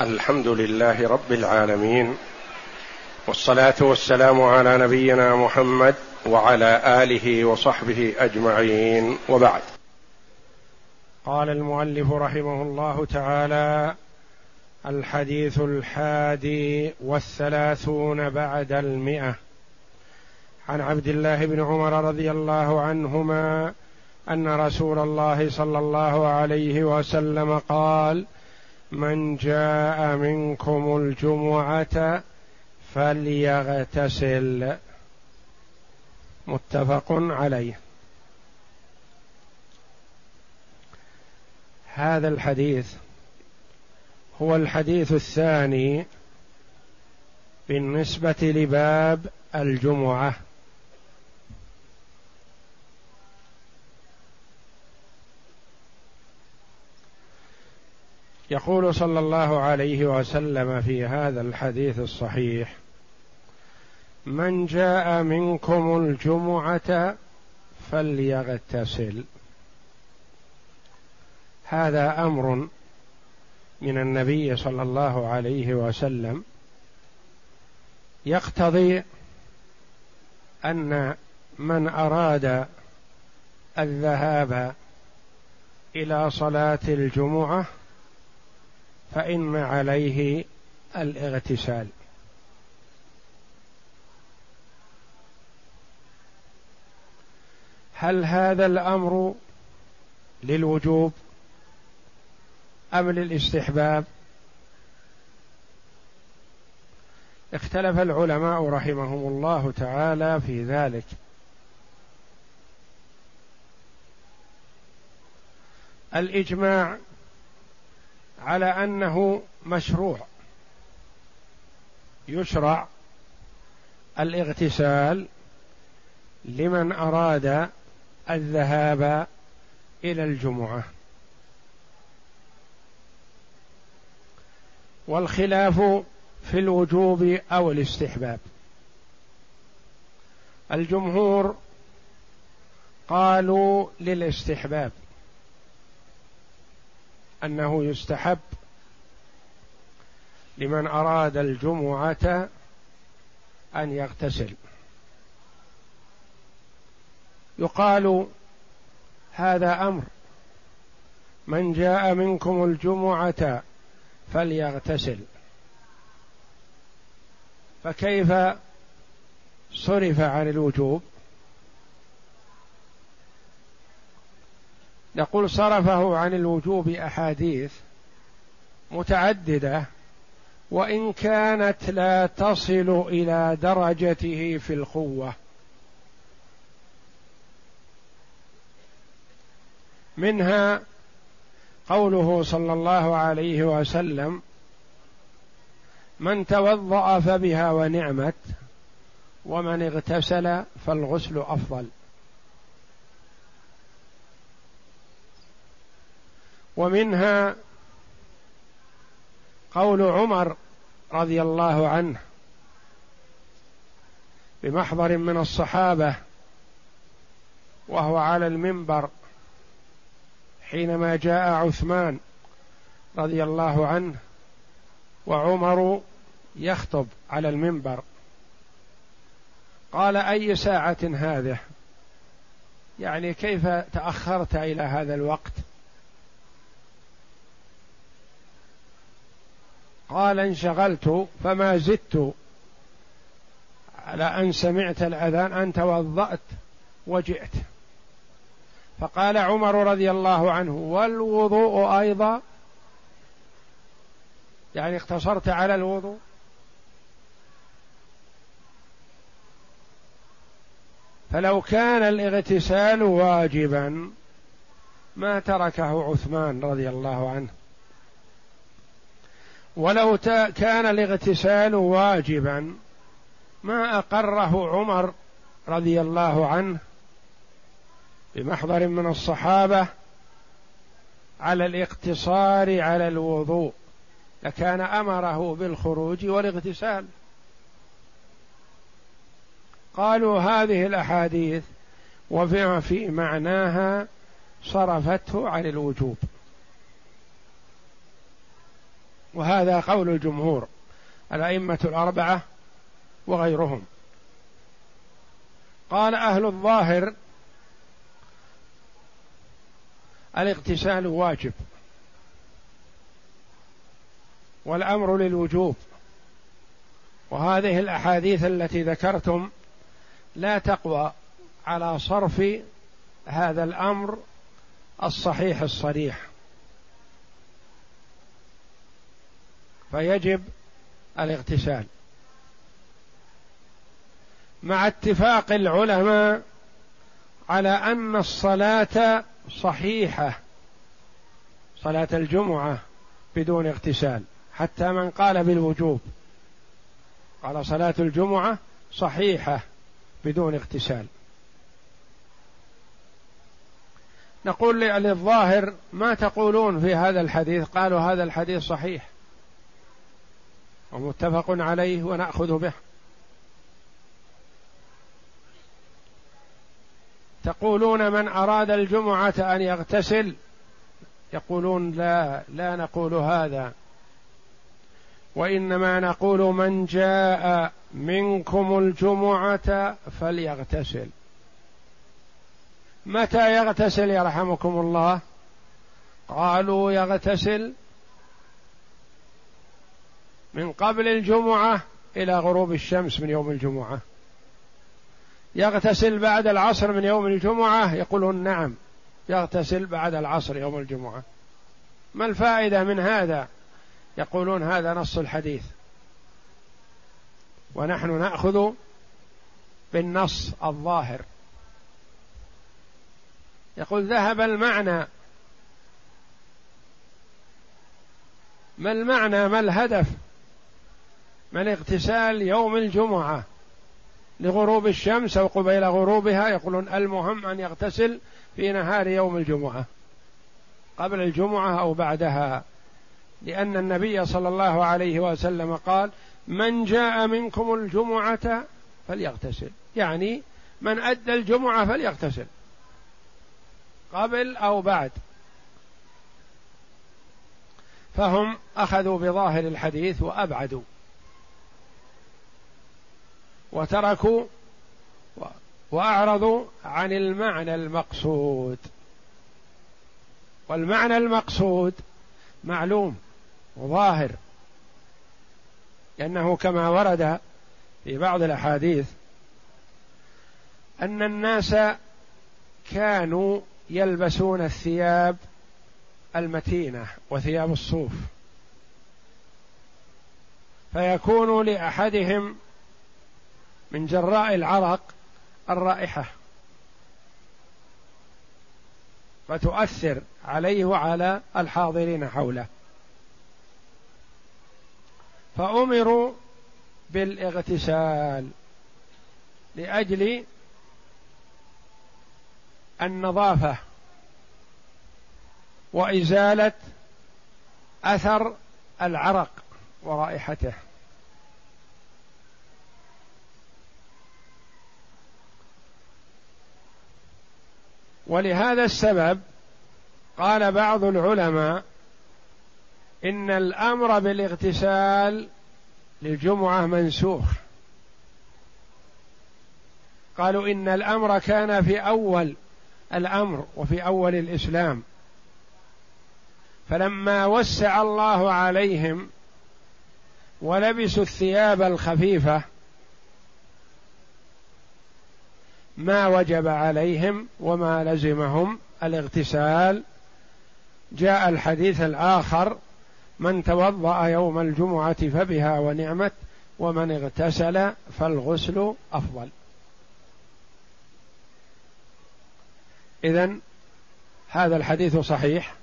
الحمد لله رب العالمين والصلاة والسلام على نبينا محمد وعلى آله وصحبه أجمعين وبعد. قال المؤلف رحمه الله تعالى الحديث الحادي والثلاثون بعد المئة. عن عبد الله بن عمر رضي الله عنهما أن رسول الله صلى الله عليه وسلم قال من جاء منكم الجمعة فليغتسل. متفق عليه. هذا الحديث هو الحديث الثاني بالنسبة لباب الجمعة. يقول صلى الله عليه وسلم في هذا الحديث الصحيح من جاء منكم الجمعة فليغتسل. هذا أمر من النبي صلى الله عليه وسلم يقتضي أن من أراد الذهاب إلى صلاة الجمعة فإن عليه الاغتسال. هل هذا الأمر للوجوب أم للاستحباب؟ اختلف العلماء رحمهم الله تعالى في ذلك. الإجماع على أنه مشروع. يشرع الاغتسال لمن أراد الذهاب إلى الجمعة. والخلاف في الوجوب أو الاستحباب. الجمهور قالوا للاستحباب. أنه يستحب لمن أراد الجمعة أن يغتسل. يقال هذا أمر. من جاء منكم الجمعة فليغتسل. فكيف صرف عن الوجوب؟ نقول صرفه عن الوجوب أحاديث متعددة وإن كانت لا تصل إلى درجته في القوة. منها قوله صلى الله عليه وسلم من توضأ فبها ونعمت ومن اغتسل فالغسل أفضل. ومنها قول عمر رضي الله عنه بمحضر من الصحابة وهو على المنبر حينما جاء عثمان رضي الله عنه وعمر يخطب على المنبر. قال أي ساعة هذه؟ يعني كيف تأخرت إلى هذا الوقت؟ قال انشغلت فما زدت. على أن سمعت الأذان أن توضأت وجئت. فقال عمر رضي الله عنه والوضوء أيضا؟ يعني اقتصرت على الوضوء؟ فلو كان الاغتسال واجبا ما تركه عثمان رضي الله عنه. ولو كان الاغتسال واجبا ما أقره عمر رضي الله عنه بمحضر من الصحابة على الاقتصار على الوضوء. لكان أمره بالخروج والاغتسال. قالوا هذه الأحاديث وفي في معناها صرفته عن الوجوب. وهذا قول الجمهور الأئمة الأربعة وغيرهم. قال أهل الظاهر الاغتسال واجب والأمر للوجوب. وهذه الأحاديث التي ذكرتم لا تقوى على صرف هذا الأمر الصحيح الصريح. فيجب الاغتسال. مع اتفاق العلماء على أن الصلاة صحيحة صلاة الجمعة بدون اغتسال حتى من قال بالوجوب. قال صلاة الجمعة صحيحة بدون اغتسال. نقول للظاهر ما تقولون في هذا الحديث؟ قالوا هذا الحديث صحيح. ومتفق عليه ونأخذ به. تقولون من أراد الجمعة أن يغتسل؟ يقولون لا لا نقول هذا. وإنما نقول من جاء منكم الجمعة فليغتسل. متى يغتسل يرحمكم الله؟ قالوا يغتسل من قبل الجمعة إلى غروب الشمس من يوم الجمعة. يغتسل بعد العصر من يوم الجمعة؟ يقولون نعم يغتسل بعد العصر يوم الجمعة. ما الفائدة من هذا؟ يقولون هذا نص الحديث. ونحن نأخذ بالنص الظاهر. يقول ذهب المعنى. ما المعنى؟ ما الهدف؟ من اغتسال يوم الجمعة لغروب الشمس أو قبيل غروبها يقولون المهم أن يغتسل في نهار يوم الجمعة قبل الجمعة أو بعدها لأن النبي صلى الله عليه وسلم قال من جاء منكم الجمعة فليغتسل. يعني من أدى الجمعة فليغتسل قبل أو بعد. فهم أخذوا بظاهر الحديث وأبعدوا. وتركوا وأعرضوا عن المعنى المقصود. والمعنى المقصود معلوم وظاهر لأنه كما ورد في بعض الأحاديث أن الناس كانوا يلبسون الثياب المتينة وثياب الصوف فيكون لأحدهم من جراء العرق الرائحة. فتؤثر عليه وعلى الحاضرين حوله. فأمروا بالاغتسال لأجل النظافة وإزالة أثر العرق ورائحته. ولهذا السبب قال بعض العلماء إن الأمر بالاغتسال للجمعه منسوخ. قالوا إن الأمر كان في أول الأمر وفي أول الإسلام. فلما وسع الله عليهم ولبسوا الثياب الخفيفة ما وجب عليهم وما لزمهم الاغتسال. جاء الحديث الآخر من توضأ يوم الجمعة فبها ونعمت ومن اغتسل فالغسل أفضل. اذا هذا الحديث صحيح.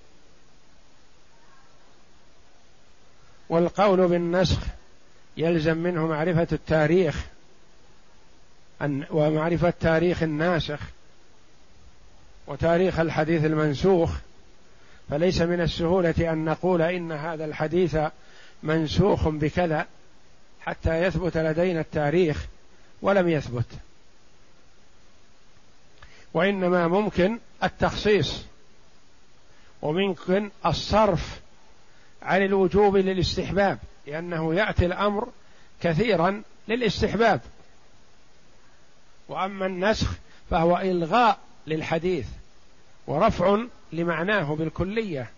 والقول بالنسخ يلزم منه معرفة التاريخ. ومعرفة تاريخ الناسخ وتاريخ الحديث المنسوخ فليس من السهولة أن نقول إن هذا الحديث منسوخ بكذا حتى يثبت لدينا التاريخ ولم يثبت. وإنما ممكن التخصيص وممكن الصرف عن الوجوب للاستحباب لأنه يأتي الأمر كثيرا للاستحباب. وأما النسخ فهو إلغاء للحديث ورفع لمعناه بالكلية.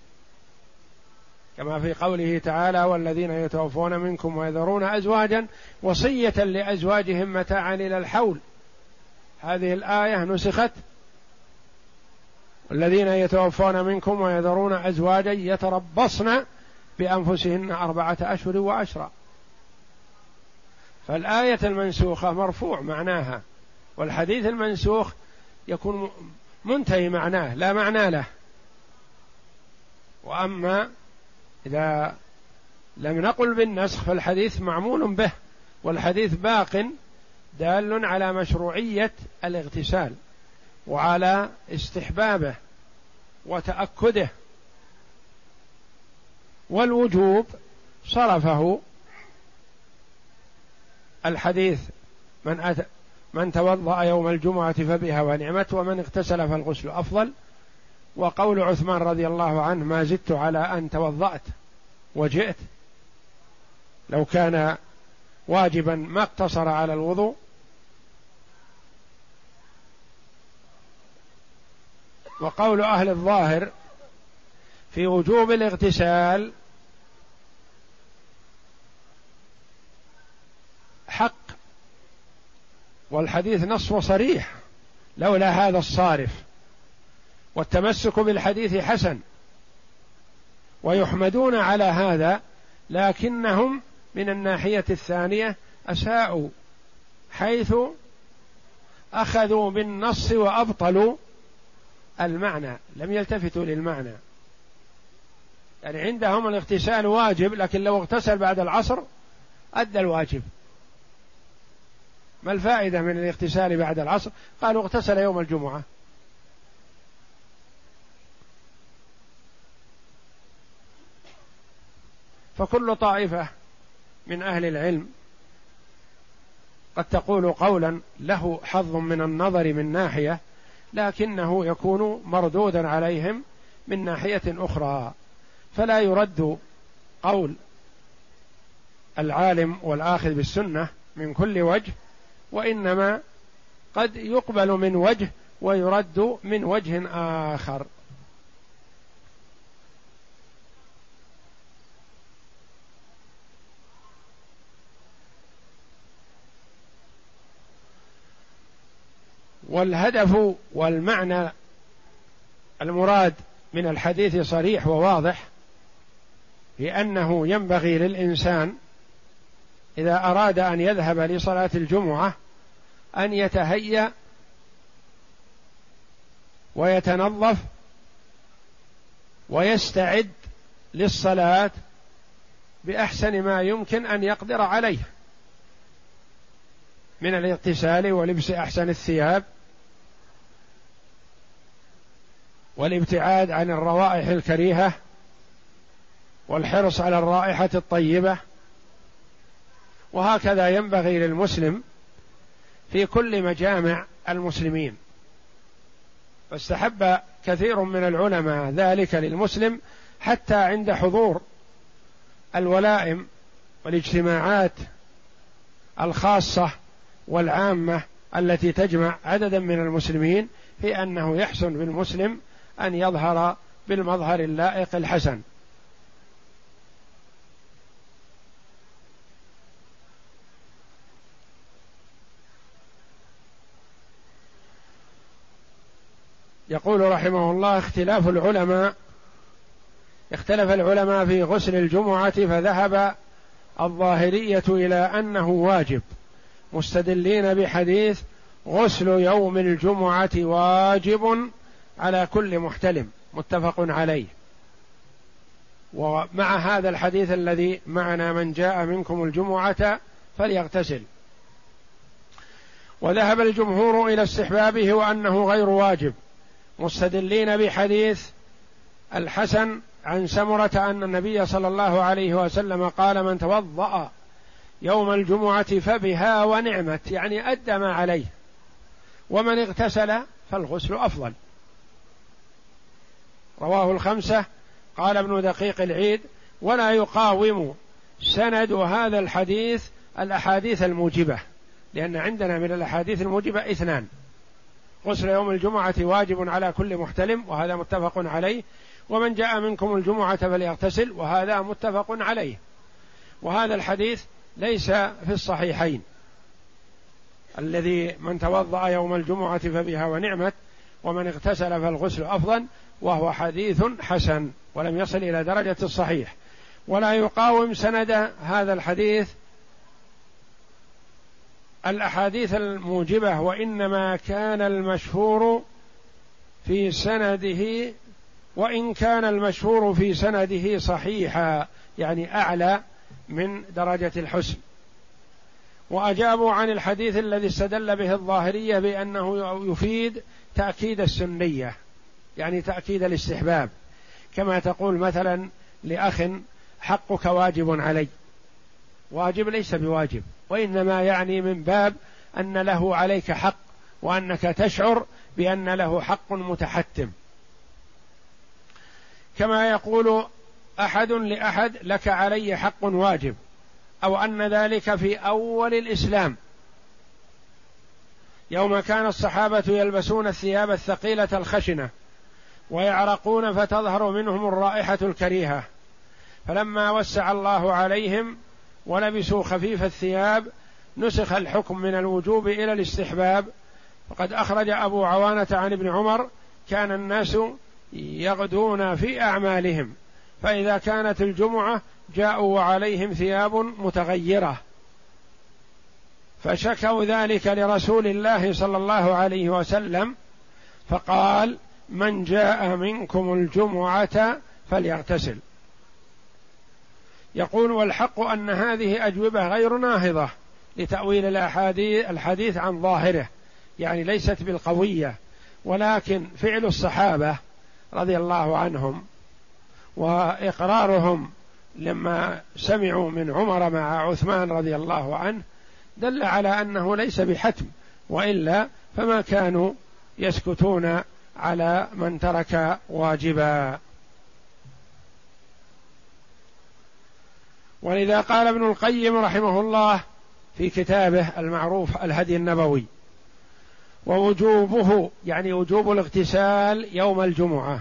كما في قوله تعالى والذين يتوفون منكم ويذرون أزواجا وصية لأزواجهم متاعا إلى الحول هذه الآية نسخت الذين يتوفون منكم ويذرون أزواجا يتربصن بأنفسهن أربعة أشهر وعشرا فالآية المنسوخة مرفوع معناها. والحديث المنسوخ يكون منتهي معناه لا معنى له. وأما إذا لم نقل بالنسخ فالحديث معمول به والحديث باق دال على مشروعية الاغتسال وعلى استحبابه وتأكده. والوجوب صرفه الحديث من أت من توضأ يوم الجمعة فبها ونعمت ومن اغتسل فالغسل أفضل. وقول عثمان رضي الله عنه ما زدت على أن توضأت وجئت. لو كان واجبا ما اقتصر على الوضوء. وقول أهل الظاهر في وجوب الاغتسال حق والحديث نص وصريح لولا هذا الصارف. والتمسك بالحديث حسن. ويحمدون على هذا لكنهم من الناحية الثانية أساءوا حيث أخذوا بالنص وأبطلوا المعنى. لم يلتفتوا للمعنى. يعني عندهم الاغتسال واجب لكن لو اغتسل بعد العصر أدى الواجب. ما الفائدة من الاغتسال بعد العصر؟ قالوا اغتسل يوم الجمعة. فكل طائفة من أهل العلم قد تقول قولا له حظ من النظر من ناحية لكنه يكون مردودا عليهم من ناحية أخرى. فلا يرد قول العالم والآخذ بالسنة من كل وجه وإنما قد يقبل من وجه ويرد من وجه آخر. والهدف والمعنى المراد من الحديث صريح وواضح لأنه ينبغي للإنسان إذا أراد أن يذهب لصلاة الجمعة أن يتهيأ ويتنظف ويستعد للصلاة بأحسن ما يمكن أن يقدر عليه من الاغتسال ولبس أحسن الثياب والابتعاد عن الروائح الكريهة والحرص على الرائحة الطيبة وهكذا ينبغي للمسلم في كل مجامع المسلمين. فاستحب كثير من العلماء ذلك للمسلم حتى عند حضور الولائم والاجتماعات الخاصة والعامة التي تجمع عددا من المسلمين في أنه يحسن بالمسلم أن يظهر بالمظهر اللائق الحسن. يقول رحمه الله اختلاف العلماء. اختلف العلماء في غسل الجمعة فذهب الظاهرية إلى أنه واجب. مستدلين بحديث غسل يوم الجمعة واجب على كل محتلم. متفق عليه. ومع هذا الحديث الذي معنا من جاء منكم الجمعة فليغتسل. وذهب الجمهور إلى استحبابه وأنه غير واجب. مستدلين بحديث الحسن عن سمرة أن النبي صلى الله عليه وسلم قال من توضأ يوم الجمعة فبها ونعمت يعني أدى ما عليه. ومن اغتسل فالغسل أفضل. رواه الخمسة قال ابن دقيق العيد ولا يقاوم سند هذا الحديث الأحاديث الموجبة لأن عندنا من الأحاديث الموجبة اثنان. غسل يوم الجمعة واجب على كل محتلم وهذا متفق عليه. ومن جاء منكم الجمعة فليغتسل وهذا متفق عليه. وهذا الحديث ليس في الصحيحين. الذي من توضأ يوم الجمعة فبها ونعمت ومن اغتسل فالغسل أفضل وهو حديث حسن ولم يصل إلى درجة الصحيح. ولا يقاوم سند هذا الحديث الأحاديث الموجبة وإنما كان المشهور في سنده وإن كان المشهور في سنده صحيحا يعني أعلى من درجة الحسن. وأجابوا عن الحديث الذي استدل به الظاهرية بأنه يفيد تأكيد السنية يعني تأكيد الاستحباب. كما تقول مثلا لأخ حقك واجب علي. واجب ليس بواجب. وإنما يعني من باب أن له عليك حق وأنك تشعر بأن له حق متحتم. كما يقول أحد لأحد لك علي حق واجب أو أن ذلك في أول الإسلام. يوم كان الصحابة يلبسون الثياب الثقيلة الخشنة ويعرقون فتظهر منهم الرائحة الكريهة فلما وسع الله عليهم ولبسوا خفيف الثياب نسخ الحكم من الوجوب إلى الاستحباب. وقد أخرج أبو عوانة عن ابن عمر كان الناس يغدون في أعمالهم فإذا كانت الجمعة جاءوا وعليهم ثياب متغيرة. فشكوا ذلك لرسول الله صلى الله عليه وسلم فقال من جاء منكم الجمعة فليغتسل. يقول والحق أن هذه أجوبة غير ناهضة لتأويل الأحاديث الحديث عن ظاهره يعني ليست بالقوية ولكن فعل الصحابة رضي الله عنهم وإقرارهم لما سمعوا من عمر مع عثمان رضي الله عنه دل على أنه ليس بحتم وإلا فما كانوا يسكتون على من ترك واجبا. ولذا قال ابن القيم رحمه الله في كتابه المعروف الهدي النبوي ووجوبه يعني وجوب الاغتسال يوم الجمعة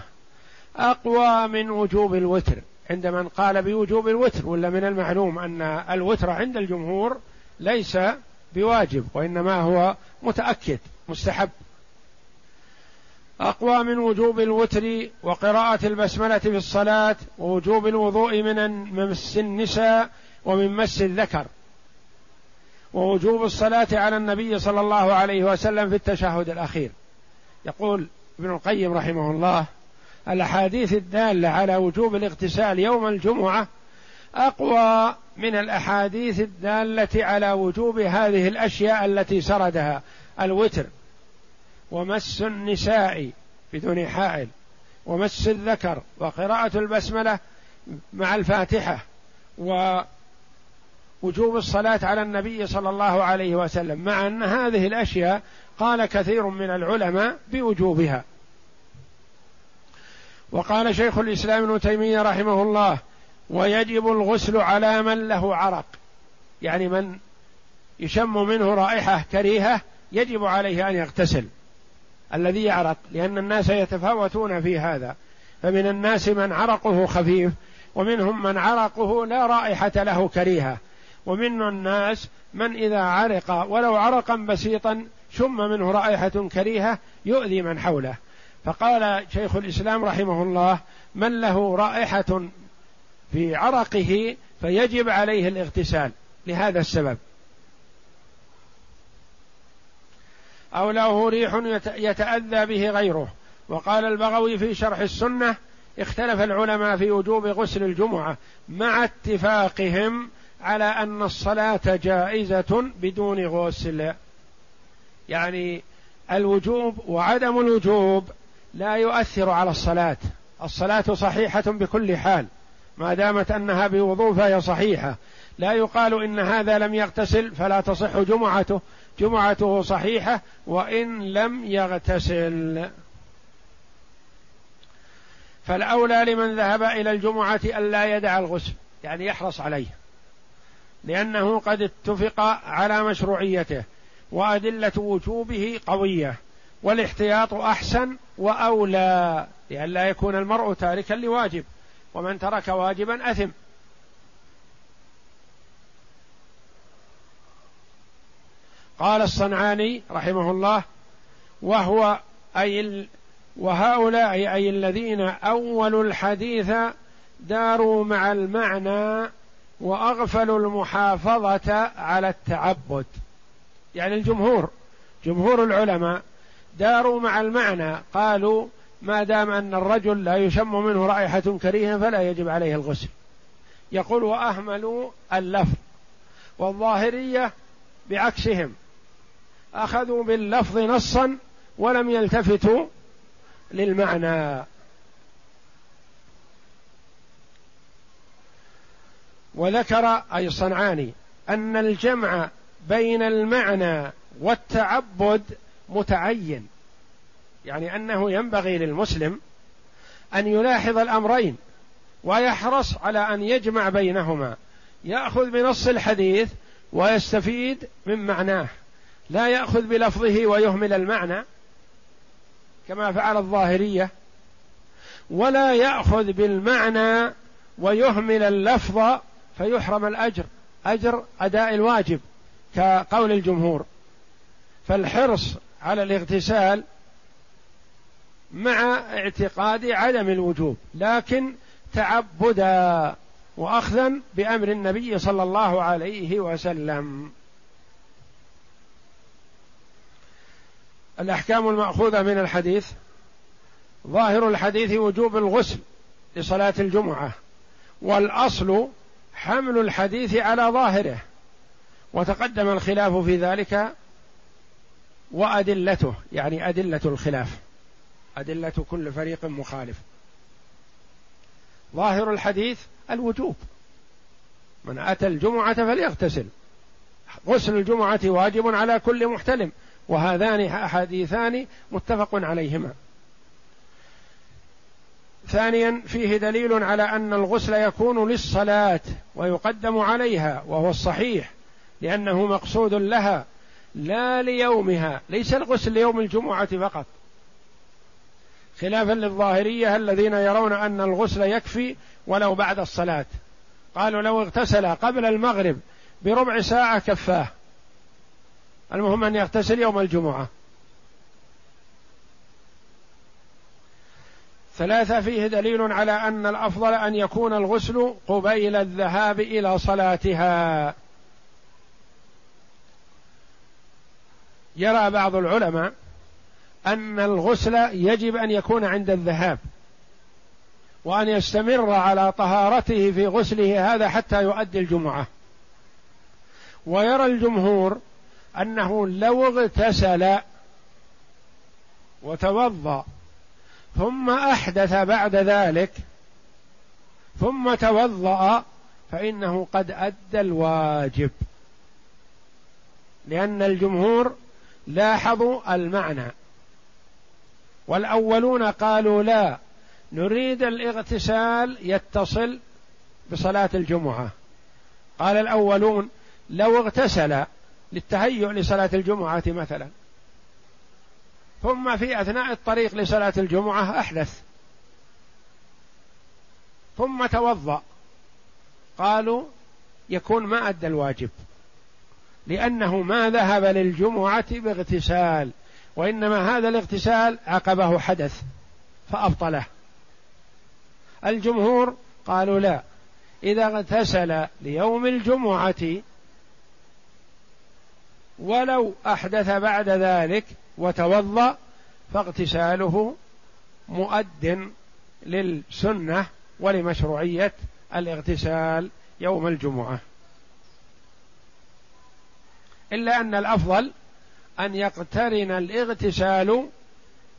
أقوى من وجوب الوتر عند من قال بوجوب الوتر ولا من المعلوم أن الوتر عند الجمهور ليس بواجب وإنما هو متأكد مستحب. أقوى من وجوب الوتر وقراءة البسملة في الصلاة ووجوب الوضوء من مس النساء ومن مس الذكر. ووجوب الصلاة على النبي صلى الله عليه وسلم في التشهد الأخير. يقول ابن القيم رحمه الله الأحاديث الدالة على وجوب الاغتسال يوم الجمعة أقوى من الأحاديث الدالة على وجوب هذه الأشياء التي سردها الوتر. ومس النساء بدون حائل ومس الذكر وقراءة البسملة مع الفاتحة ووجوب الصلاة على النبي صلى الله عليه وسلم مع أن هذه الأشياء قال كثير من العلماء بوجوبها. وقال شيخ الإسلام ابن تيمية رحمه الله ويجب الغسل على من له عرق. يعني من يشم منه رائحة كريهة يجب عليه أن يغتسل. الذي يعرق لأن الناس يتفاوتون في هذا. فمن الناس من عرقه خفيف ومنهم من عرقه لا رائحة له كريهة. ومن الناس من إذا عرق ولو عرقا بسيطا شم منه رائحة كريهة يؤذي من حوله. فقال شيخ الإسلام رحمه الله من له رائحة في عرقه فيجب عليه الاغتسال. لهذا السبب. أو له ريح يتأذى به غيره. وقال البغوي في شرح السنة اختلف العلماء في وجوب غسل الجمعة مع اتفاقهم على أن الصلاة جائزة بدون غسل. يعني الوجوب وعدم الوجوب لا يؤثر على الصلاة. الصلاة صحيحة بكل حال ما دامت أنها بوضوء فهي صحيحة. لا يقال إن هذا لم يغتسل فلا تصح جمعته. جمعته صحيحة وإن لم يغتسل. فالأولى لمن ذهب إلى الجمعة ألا يدع الغسل يعني يحرص عليه لأنه قد اتفق على مشروعيته وأدلة وجوبه قوية والاحتياط أحسن وأولى لئلا يكون المرء تاركا لواجب ومن ترك واجبا أثم. قال الصنعاني رحمه الله وهو أي وهؤلاء أي الذين أولوا الحديث داروا مع المعنى وأغفلوا المحافظة على التعبد. يعني الجمهور جمهور العلماء داروا مع المعنى قالوا ما دام أن الرجل لا يشم منه رائحة كريهة فلا يجب عليه الغسل. يقول وأهملوا اللفظ والظاهرية بعكسهم. أخذوا باللفظ نصا ولم يلتفتوا للمعنى. وذكر أي الصنعاني أن الجمع بين المعنى والتعبد متعين يعني أنه ينبغي للمسلم أن يلاحظ الأمرين ويحرص على أن يجمع بينهما يأخذ بنص الحديث ويستفيد من معناه. لا يأخذ بلفظه ويهمل المعنى كما فعل الظاهرية ولا يأخذ بالمعنى ويهمل اللفظ فيحرم الأجر أجر أداء الواجب كقول الجمهور. فالحرص على الاغتسال مع اعتقاد عدم الوجوب لكن تعبدا وأخذا بأمر النبي صلى الله عليه وسلم. الأحكام المأخوذة من الحديث ظاهر الحديث وجوب الغسل لصلاة الجمعة والأصل حمل الحديث على ظاهره وتقدم الخلاف في ذلك وأدلته يعني أدلة الخلاف أدلة كل فريق مخالف. ظاهر الحديث الوجوب من أتى الجمعة فليغتسل غسل الجمعة واجب على كل محتلم. وهذان أحاديثان متفق عليهما. ثانيا فيه دليل على أن الغسل يكون للصلاة ويقدم عليها وهو الصحيح لأنه مقصود لها لا ليومها ليس الغسل ليوم الجمعة فقط. خلافا للظاهرية الذين يرون أن الغسل يكفي ولو بعد الصلاة. قالوا لو اغتسل قبل المغرب بربع ساعة كفاه. المهم أن يغتسل يوم الجمعة. ثلاثة فيه دليل على أن الأفضل أن يكون الغسل قبيل الذهاب إلى صلاتها. يرى بعض العلماء أن الغسل يجب أن يكون عند الذهاب وأن يستمر على طهارته في غسله هذا حتى يؤدي الجمعة. ويرى الجمهور أنه لو اغتسل وتوضأ ثم أحدث بعد ذلك ثم توضأ فإنه قد أدى الواجب. لأن الجمهور لاحظوا المعنى. والأولون قالوا لا نريد الاغتسال يتصل بصلاة الجمعة. قال الأولون لو اغتسل للتهيؤ لصلاة الجمعة مثلا. ثم في أثناء الطريق لصلاة الجمعة أحدث. ثم توضأ. قالوا يكون ما أدى الواجب. لأنه ما ذهب للجمعة باغتسال. وإنما هذا الاغتسال عقبه حدث. فأبطله. الجمهور قالوا لا. إذا اغتسل ليوم الجمعة ولو أحدث بعد ذلك وتوضأ فاغتساله مؤد للسنة ولمشروعية الاغتسال يوم الجمعة. إلا أن الأفضل أن يقترن الاغتسال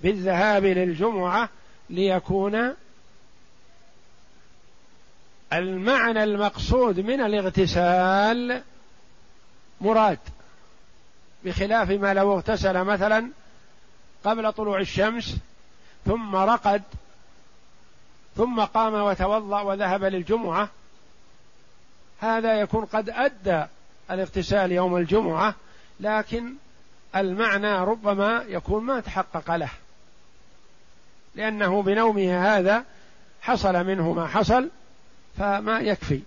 بالذهاب للجمعة ليكون المعنى المقصود من الاغتسال مراد بخلاف ما لو اغتسل مثلا قبل طلوع الشمس ثم رقد ثم قام وتوضأ وذهب للجمعة هذا يكون قد أدى الاغتسال يوم الجمعة لكن المعنى ربما يكون ما تحقق له لأنه بنومه هذا حصل منه ما حصل فما يكفي.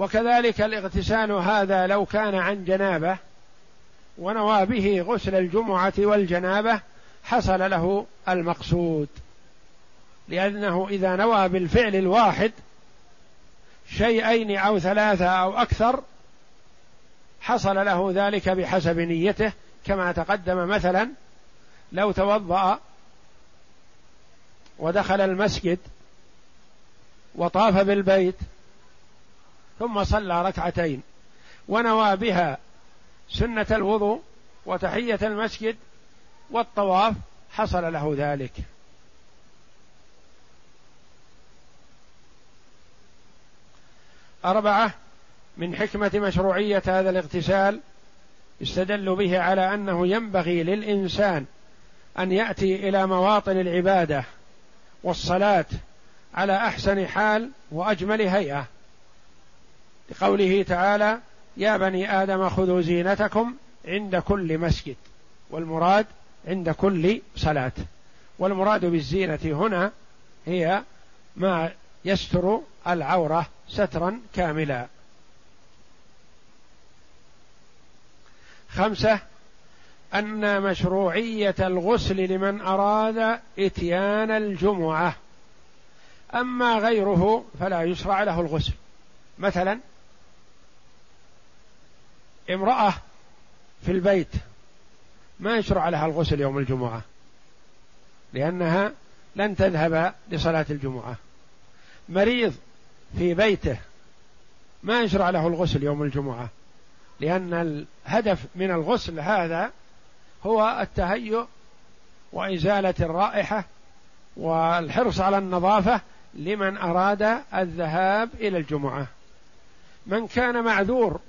وكذلك الاغتسال هذا لو كان عن جنابة ونوى به غسل الجمعة والجنابة حصل له المقصود. لأنه إذا نوى بالفعل الواحد شيئين أو ثلاثة أو أكثر حصل له ذلك بحسب نيته كما تقدم مثلا لو توضأ ودخل المسجد وطاف بالبيت ثم صلى ركعتين ونوى بها سنة الوضوء وتحية المسجد والطواف حصل له ذلك. أربعة من حكمة مشروعية هذا الاغتسال استدل به على أنه ينبغي للإنسان أن يأتي إلى مواطن العبادة والصلاة على أحسن حال وأجمل هيئة. لقوله تعالى يا بني آدم خذوا زينتكم عند كل مسجد والمراد عند كل صلاة. والمراد بالزينة هنا هي ما يستر العورة سترا كاملا. خمسة أن مشروعية الغسل لمن أراد إتيان الجمعة. أما غيره فلا يشرع له الغسل. مثلا امرأة في البيت ما يشرع لها الغسل يوم الجمعة لأنها لن تذهب لصلاة الجمعة. مريض في بيته ما يشرع له الغسل يوم الجمعة لأن الهدف من الغسل هذا هو التهيؤ وإزالة الرائحة والحرص على النظافة لمن أراد الذهاب إلى الجمعة. من كان معذور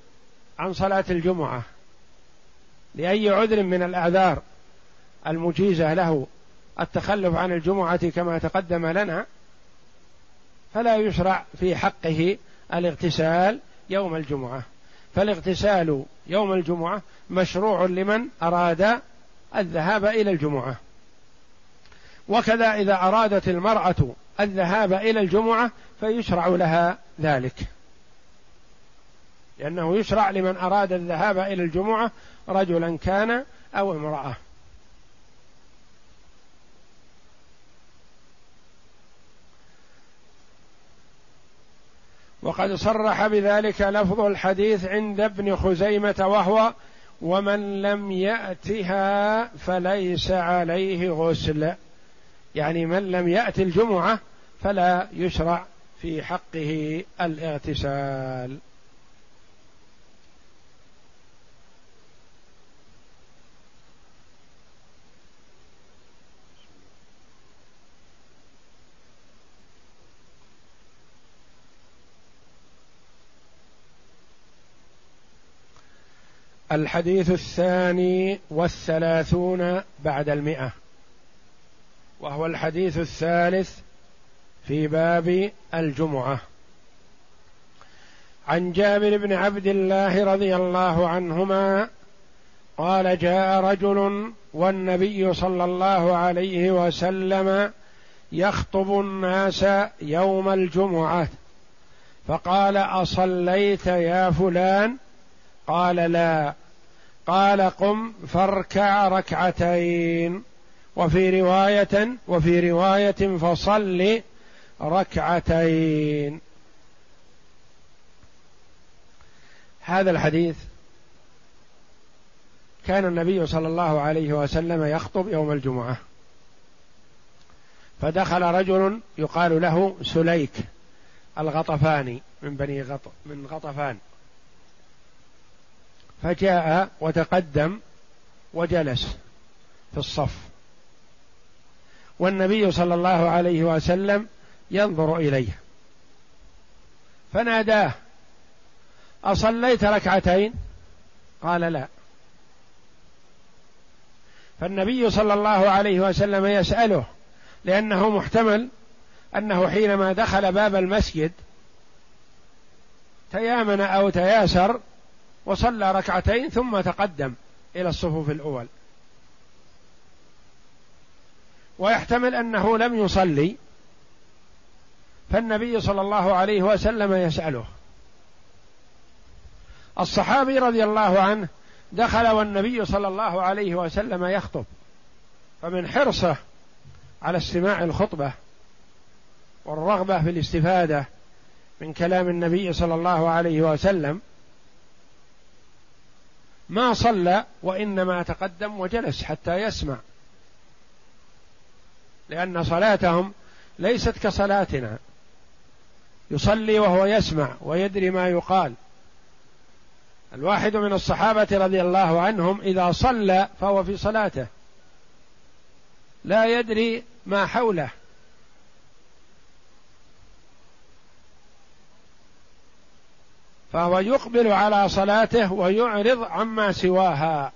عن صلاة الجمعة لأي عذر من الأعذار المجيزة له التخلف عن الجمعة كما تقدم لنا فلا يشرع في حقه الاغتسال يوم الجمعة. فالاغتسال يوم الجمعة مشروع لمن أراد الذهاب إلى الجمعة. وكذا إذا أرادت المرأة الذهاب إلى الجمعة فيشرع لها ذلك. لأنه يشرع لمن أراد الذهاب إلى الجمعة رجلا كان أو امرأة. وقد صرح بذلك لفظ الحديث عند ابن خزيمة وهو ومن لم يأتها فليس عليه غسل. يعني من لم يأت الجمعة فلا يشرع في حقه الاغتسال. الحديث الثاني والثلاثون بعد المئة. وهو الحديث الثالث في باب الجمعة. عن جابر بن عبد الله رضي الله عنهما قال جاء رجل والنبي صلى الله عليه وسلم يخطب الناس يوم الجمعة. فقال أصليت يا فلان؟ قال لا. قال قم فاركع ركعتين. وفي رواية وفي رواية فصل ركعتين. هذا الحديث كان النبي صلى الله عليه وسلم يخطب يوم الجمعة. فدخل رجل يقال له سليك الغطفاني من بني غط من غطفان. فجاء وتقدم وجلس في الصف. والنبي صلى الله عليه وسلم ينظر إليه. فناداه أصليت ركعتين؟ قال لا. فالنبي صلى الله عليه وسلم يسأله لأنه محتمل أنه حينما دخل باب المسجد تيامن أو تياسر وصلى ركعتين ثم تقدم إلى الصفوف الأول. ويحتمل أنه لم يصلي فالنبي صلى الله عليه وسلم يسأله. الصحابي رضي الله عنه دخل والنبي صلى الله عليه وسلم يخطب فمن حرصه على استماع الخطبة والرغبة في الاستفادة من كلام النبي صلى الله عليه وسلم ما صلى وإنما تقدم وجلس حتى يسمع. لأن صلاتهم ليست كصلاتنا. يصلي وهو يسمع ويدري ما يقال. الواحد من الصحابة رضي الله عنهم إذا صلى فهو في صلاته. لا يدري ما حوله. فهو يقبل على صلاته ويعرض عما سواها.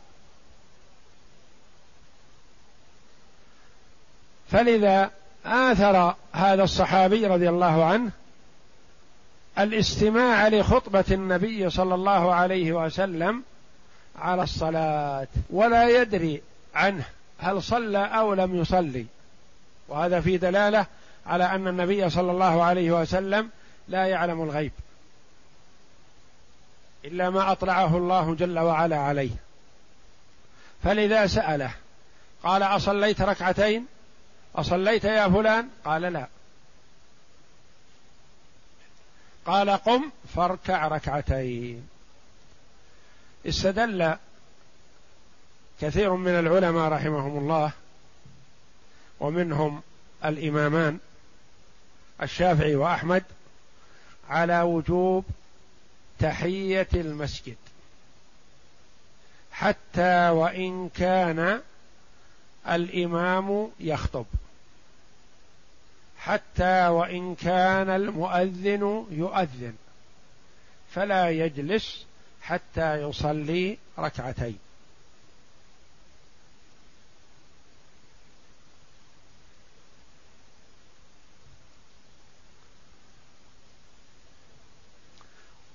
فلذا آثر هذا الصحابي رضي الله عنه الاستماع لخطبة النبي صلى الله عليه وسلم على الصلاة ولا يدري عنه هل صلى أو لم يصلي. وهذا في دلالة على أن النبي صلى الله عليه وسلم لا يعلم الغيب. إلا ما أطلعه الله جل وعلا عليه. فلذا سأله قال أصليت ركعتين؟ أصليت يا فلان؟ قال لا. قال قم فاركع ركعتين. استدل كثير من العلماء رحمهم الله ومنهم الإمامان الشافعي وأحمد على وجوب تحية المسجد. حتى وإن كان الإمام يخطب. حتى وإن كان المؤذن يؤذن. فلا يجلس حتى يصلي ركعتين.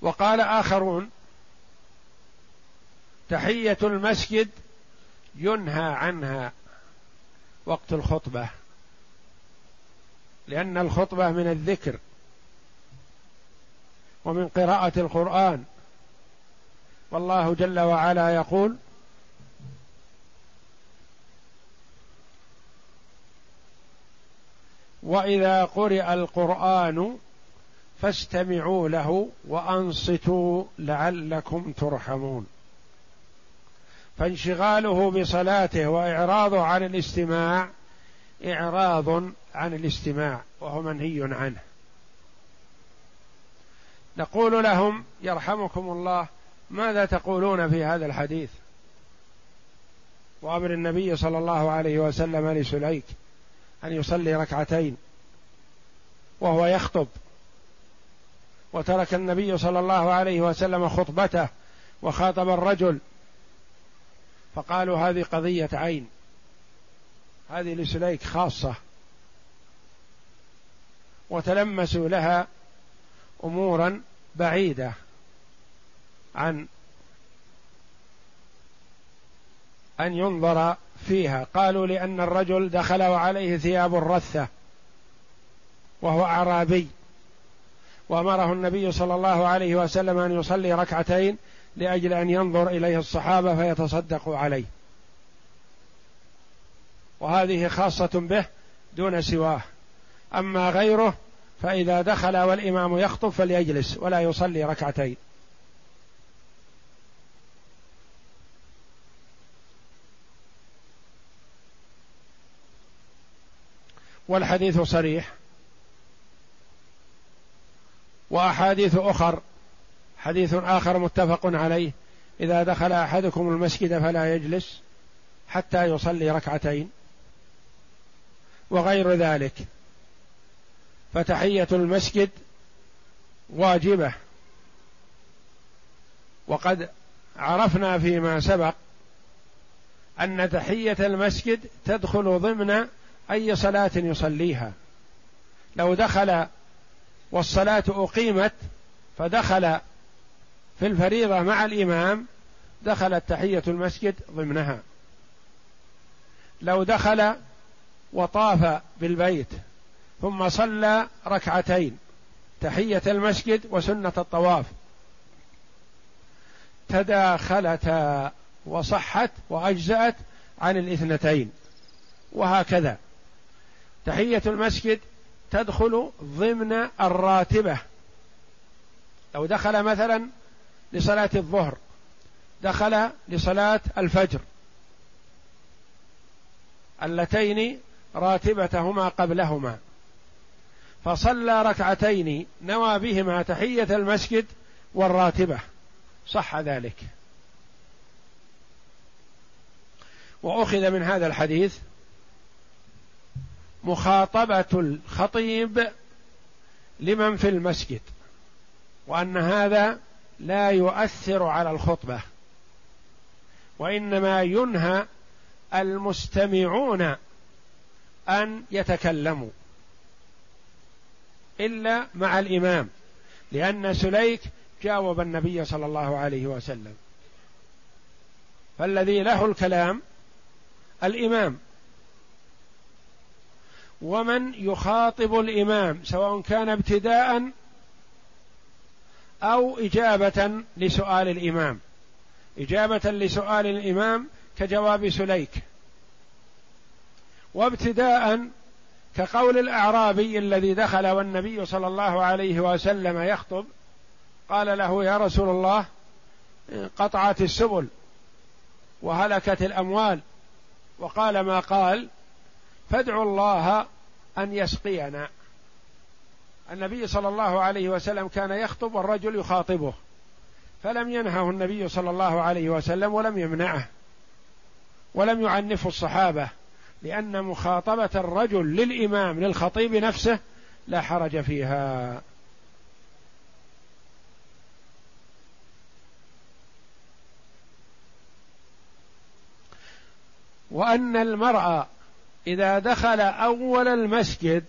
وقال آخرون تحية المسجد ينهى عنها وقت الخطبة لأن الخطبة من الذكر ومن قراءة القرآن. والله جل وعلا يقول وإذا قرئ القرآن فاستمعوا له وأنصتوا لعلكم ترحمون. فانشغاله بصلاته وإعراضه عن الاستماع إعراض عن الاستماع وهو منهي عنه. نقول لهم يرحمكم الله ماذا تقولون في هذا الحديث؟ وأمر النبي صلى الله عليه وسلم لسليك أن يصلي ركعتين وهو يخطب. وترك النبي صلى الله عليه وسلم خطبته وخاطب الرجل. فقالوا هذه قضية عين. هذه لسليك خاصة. وتلمسوا لها أمورا بعيدة عن أن ينظر فيها. قالوا لأن الرجل دخل وعليه ثياب رثة وهو أعرابي. وأمره النبي صلى الله عليه وسلم أن يصلي ركعتين لأجل أن ينظر إليه الصحابة فيتصدقوا عليه. وهذه خاصة به دون سواه. أما غيره فإذا دخل والإمام يخطب فليجلس ولا يصلي ركعتين. والحديث صريح. وأحاديث أخر. حديث آخر متفق عليه. إذا دخل أحدكم المسجد فلا يجلس حتى يصلي ركعتين. وغير ذلك فتحية المسجد واجبة. وقد عرفنا فيما سبق أن تحية المسجد تدخل ضمن أي صلاة يصليها. لو دخل والصلاة أقيمت فدخل في الفريضة مع الإمام دخلت تحية المسجد ضمنها. لو دخل وطاف بالبيت ثم صلى ركعتين تحية المسجد وسنة الطواف. تداخلتا وصحت وأجزأت عن الاثنتين وهكذا. تحية المسجد تدخل ضمن الراتبة. لو دخل مثلا لصلاة الظهر دخل لصلاة الفجر. اللتين راتبتهما قبلهما. فصلى ركعتين نوى بهما تحية المسجد والراتبة. صح ذلك. وأخذ من هذا الحديث مخاطبة الخطيب لمن في المسجد وأن هذا لا يؤثر على الخطبة وإنما ينهى المستمعون أن يتكلموا إلا مع الإمام لأن سليك جاوب النبي صلى الله عليه وسلم فالذي له الكلام الإمام. ومن يخاطب الإمام سواء كان ابتداء أو إجابة لسؤال الإمام. إجابة لسؤال الإمام كجواب سليك. وابتداء كقول الأعرابي الذي دخل والنبي صلى الله عليه وسلم يخطب قال له يا رسول الله قطعت السبل وهلكت الأموال. وقال ما قال فادعوا الله أن يسقينا. النبي صلى الله عليه وسلم كان يخطب والرجل يخاطبه. فلم ينهه النبي صلى الله عليه وسلم ولم يمنعه. ولم يعنفه الصحابة لأن مخاطبة الرجل للإمام للخطيب نفسه لا حرج فيها. وأن المرء إذا دخل أول المسجد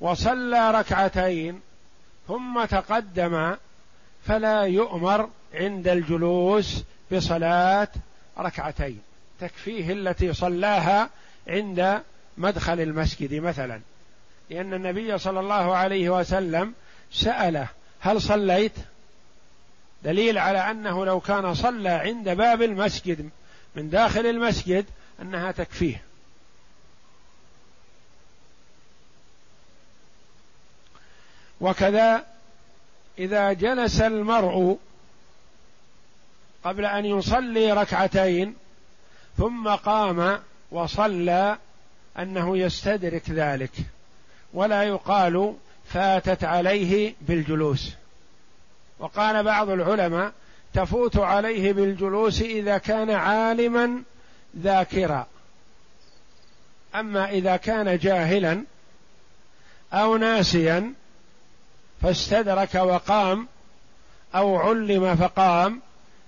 وصلى ركعتين ثم تقدم فلا يؤمر عند الجلوس بصلاة ركعتين. تكفيه التي صلاها عند مدخل المسجد مثلا. لأن النبي صلى الله عليه وسلم سأله هل صليت؟ دليل على أنه لو كان صلى عند باب المسجد من داخل المسجد أنها تكفيه. وكذا إذا جلس المرء قبل أن يصلي ركعتين ثم قام وصلى أنه يستدرك ذلك ولا يقال فاتت عليه بالجلوس. وقال بعض العلماء تفوت عليه بالجلوس إذا كان عالما ذاكرا. أما إذا كان جاهلا أو ناسيا فاستدرك وقام أو علم فقام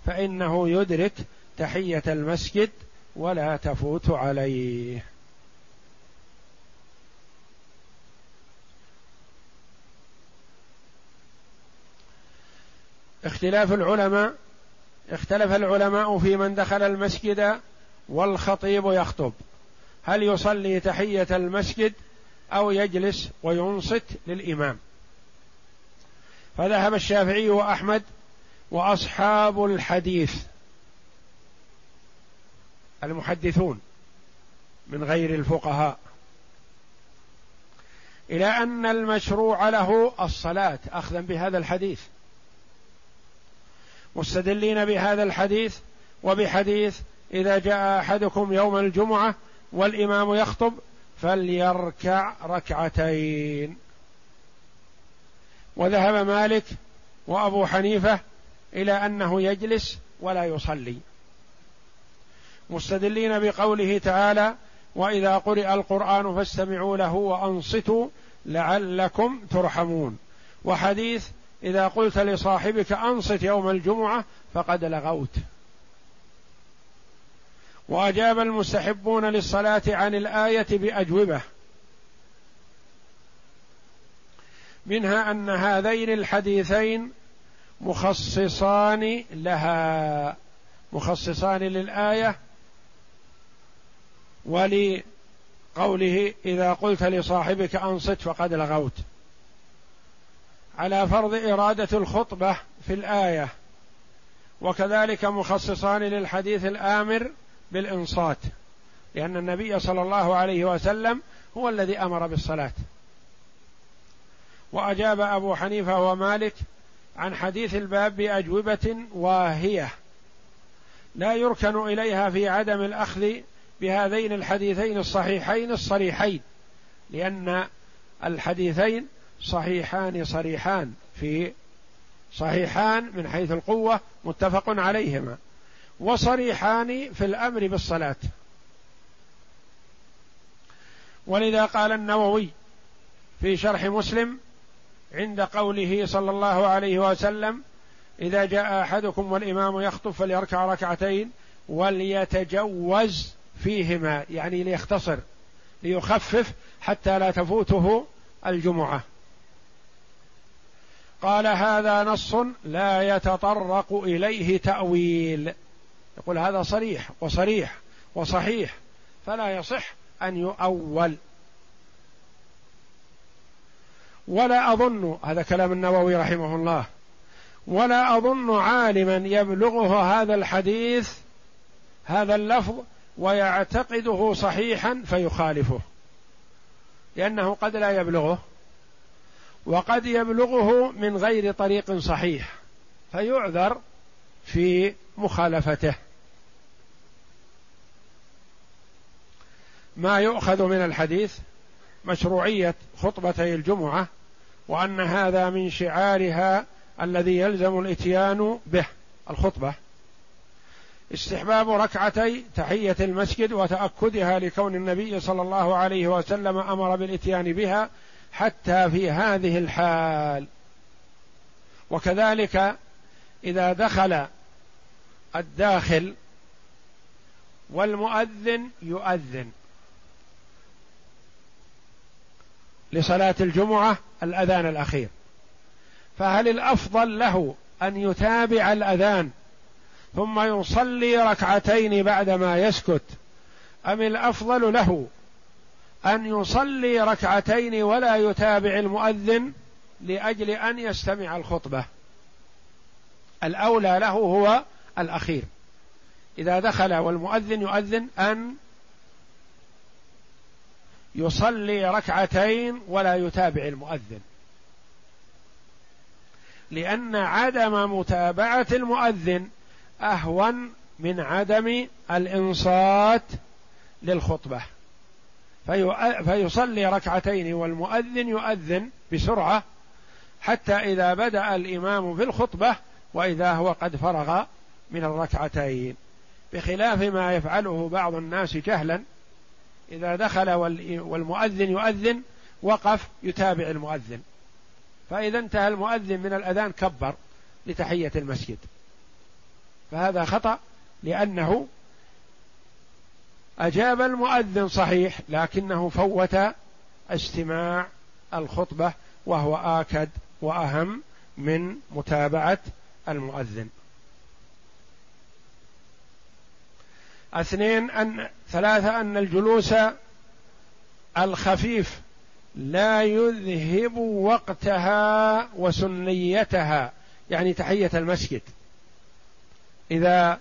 فإنه يدرك تحية المسجد ولا تفوت عليه. اختلاف العلماء اختلف العلماء في من دخل المسجد والخطيب يخطب. هل يصلي تحية المسجد أو يجلس وينصت للإمام؟ فذهب الشافعي وأحمد وأصحاب الحديث المحدثون من غير الفقهاء إلى أن المشروع له الصلاة اخذا بهذا الحديث مستدلين بهذا الحديث وبحديث إذا جاء أحدكم يوم الجمعة والإمام يخطب فليركع ركعتين. وذهب مالك وأبو حنيفة إلى أنه يجلس ولا يصلي. مستدلين بقوله تعالى وإذا قرئ القرآن فاستمعوا له وأنصتوا لعلكم ترحمون. وحديث إذا قلت لصاحبك أنصت يوم الجمعة فقد لغوت. وأجاب المستحبون للصلاة عن الآية بأجوبة. منها أن هذين الحديثين مخصصان لها مخصصان للآية ولقوله إذا قلت لصاحبك أنصت فقد لغوت. على فرض إرادة الخطبة في الآية وكذلك مخصصان للحديث الآمر بالإنصات لأن النبي صلى الله عليه وسلم هو الذي أمر بالصلاة. وأجاب أبو حنيفة ومالك عن حديث الباب بأجوبة واهية. لا يركن إليها في عدم الأخذ بهذين الحديثين الصحيحين الصريحين لأن الحديثين صحيحان صريحان في صحيحان من حيث القوة متفق عليهما وصريحان في الأمر بالصلاة. ولذا قال النووي في شرح مسلم عند قوله صلى الله عليه وسلم إذا جاء أحدكم والإمام يخطب فليركع ركعتين وليتجوز فيهما. يعني ليختصر ليخفف حتى لا تفوته الجمعة. قال هذا نص لا يتطرق إليه تأويل. يقول هذا صريح وصريح وصحيح فلا يصح أن يؤول. ولا أظن هذا كلام النووي رحمه الله ولا أظن عالما يبلغه هذا الحديث هذا اللفظ ويعتقده صحيحا فيخالفه لأنه قد لا يبلغه وقد يبلغه من غير طريق صحيح فيعذر في مخالفته. ما يؤخذ من الحديث؟ مشروعية خطبتي الجمعة وأن هذا من شعارها الذي يلزم الإتيان به الخطبة. استحباب ركعتي تحية المسجد وتأكدها لكون النبي صلى الله عليه وسلم أمر بالإتيان بها حتى في هذه الحال. وكذلك إذا دخل الداخل والمؤذن يؤذن. لصلاة الجمعة الأذان الأخير. فهل الأفضل له أن يتابع الأذان ثم يصلي ركعتين بعدما يسكت؟ أم الأفضل له أن يصلي ركعتين ولا يتابع المؤذن لأجل أن يستمع الخطبة؟ الأولى له هو الأخير. إذا دخل والمؤذن يؤذن أن يصلي ركعتين ولا يتابع المؤذن. لأن عدم متابعة المؤذن أهون من عدم الإنصات للخطبة. في فيصلي ركعتين والمؤذن يؤذن بسرعة حتى إذا بدأ الإمام في الخطبة وإذا هو قد فرغ من الركعتين. بخلاف ما يفعله بعض الناس جهلا إذا دخل والمؤذن يؤذن وقف يتابع المؤذن. فإذا انتهى المؤذن من الأذان كبر لتحية المسجد. فهذا خطأ لأنه أجاب المؤذن صحيح لكنه فوت استماع الخطبة وهو آكد وأهم من متابعة المؤذن. اثنين أن ثلاثة أن الجلوس الخفيف لا يذهب وقتها وسنيتها يعني تحية المسجد. إذا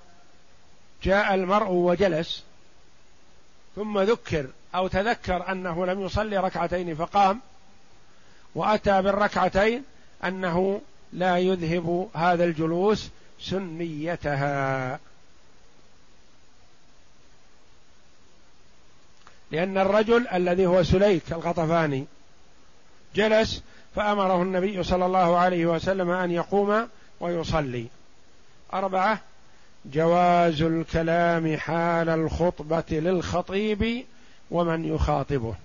جاء المرء وجلس ثم ذكر أو تذكر أنه لم يصلي ركعتين فقام وأتى بالركعتين أنه لا يذهب هذا الجلوس سنيتها. لأن الرجل الذي هو سليك الغطفاني جلس فأمره النبي صلى الله عليه وسلم أن يقوم ويصلي. أربعة جواز الكلام حال الخطبة للخطيب ومن يخاطبه.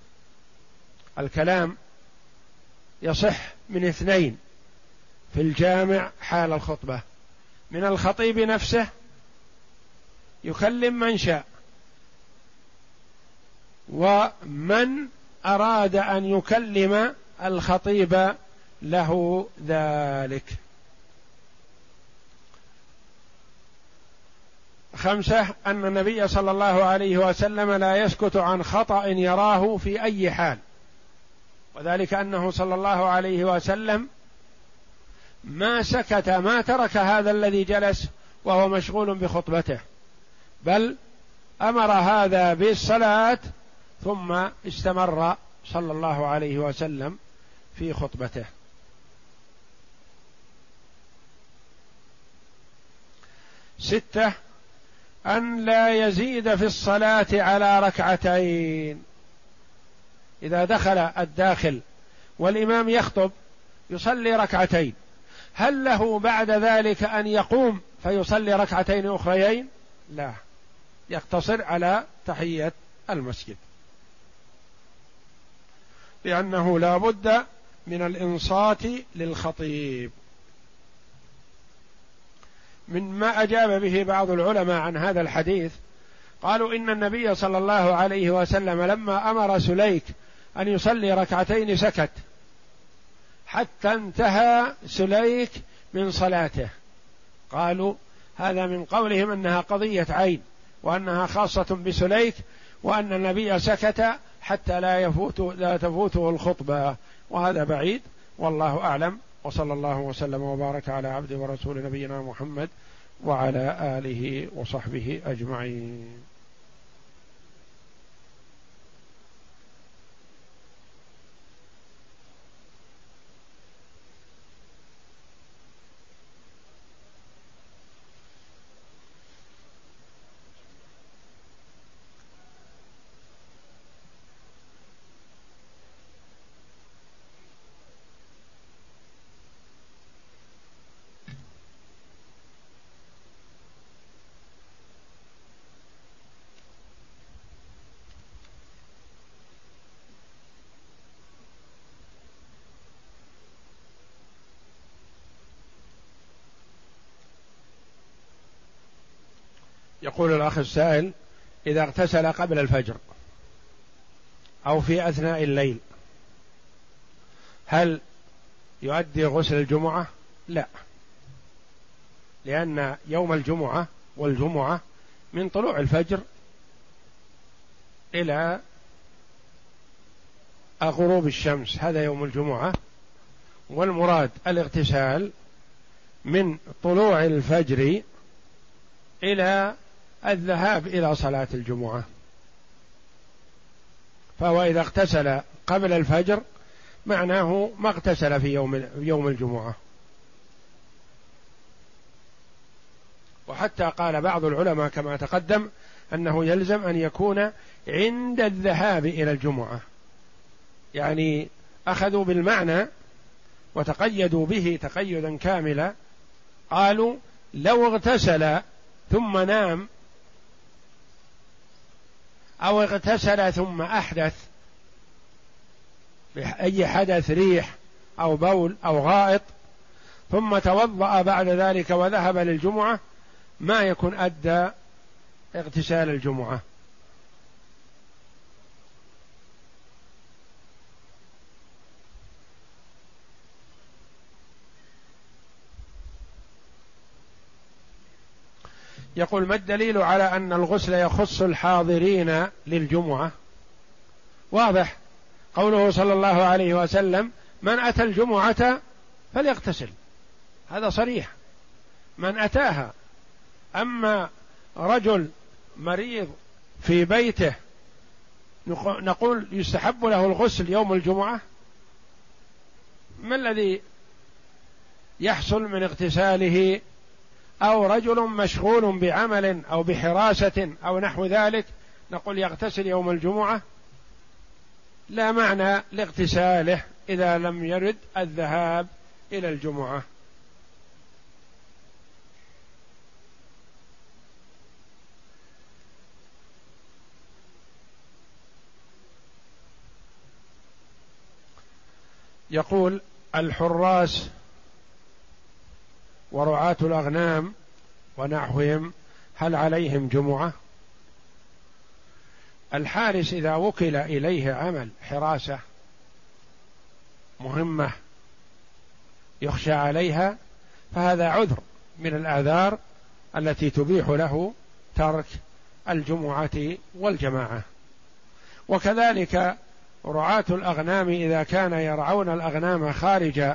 الكلام يصح من اثنين في الجامع حال الخطبة. من الخطيب نفسه يكلم من شاء. ومن أراد أن يكلم الخطيب له ذلك. خمسة أن النبي صلى الله عليه وسلم لا يسكت عن خطأ يراه في أي حال. وذلك أنه صلى الله عليه وسلم ما سكت ما ترك هذا الذي جلس وهو مشغول بخطبته بل أمر هذا بالصلاة ثم استمر صلى الله عليه وسلم في خطبته. ستة أن لا يزيد في الصلاة على ركعتين. إذا دخل الداخل والإمام يخطب يصلي ركعتين. هل له بعد ذلك أن يقوم فيصلي ركعتين أخريين؟ لا. يقتصر على تحية المسجد. لأنه لا بد من الإنصات للخطيب. من ما أجاب به بعض العلماء عن هذا الحديث قالوا إن النبي صلى الله عليه وسلم لما أمر سليك أن يصلي ركعتين سكت حتى انتهى سليك من صلاته. قالوا هذا من قولهم أنها قضية عين وأنها خاصة بسليك وأن النبي سكت حتى لا يفوت لا تفوته الخطبة. وهذا بعيد. والله أعلم. وصلى الله وسلم وبارك على عبد ورسول نبينا محمد وعلى آله وصحبه أجمعين. يقول الأخ السائل إذا اغتسل قبل الفجر أو في أثناء الليل هل يؤدي غسل الجمعة؟ لا لأن يوم الجمعة والجمعة من طلوع الفجر إلى غروب الشمس هذا يوم الجمعة والمراد الاغتسال من طلوع الفجر إلى الذهاب إلى صلاة الجمعة. فهو إذا اغتسل قبل الفجر معناه ما اغتسل في يوم يوم الجمعة. وحتى قال بعض العلماء كما تقدم أنه يلزم أن يكون عند الذهاب إلى الجمعة. يعني أخذوا بالمعنى وتقيدوا به تقيدا كاملا قالوا لو اغتسل ثم نام أو اغتسل ثم أحدث بأي حدث ريح أو بول أو غائط ثم توضأ بعد ذلك وذهب للجمعة ما يكون أدى اغتسال الجمعة. يقول ما الدليل على أن الغسل يخص الحاضرين للجمعة؟ واضح. قوله صلى الله عليه وسلم من أتى الجمعة فليغتسل. هذا صريح. من أتاها أما رجل مريض في بيته نقول يستحب له الغسل يوم الجمعة؟ ما الذي يحصل من اغتساله أو رجل مشغول بعمل أو بحراسة أو نحو ذلك نقول يغتسل يوم الجمعة لا معنى لاغتساله إذا لم يرد الذهاب إلى الجمعة. يقول الحراس ورعاة الأغنام ونحوهم هل عليهم جمعة؟ الحارس إذا وكل إليه عمل حراسة مهمة يخشى عليها فهذا عذر من الآثار التي تبيح له ترك الجمعة والجماعة وكذلك رعاة الأغنام إذا كان يرعون الأغنام خارج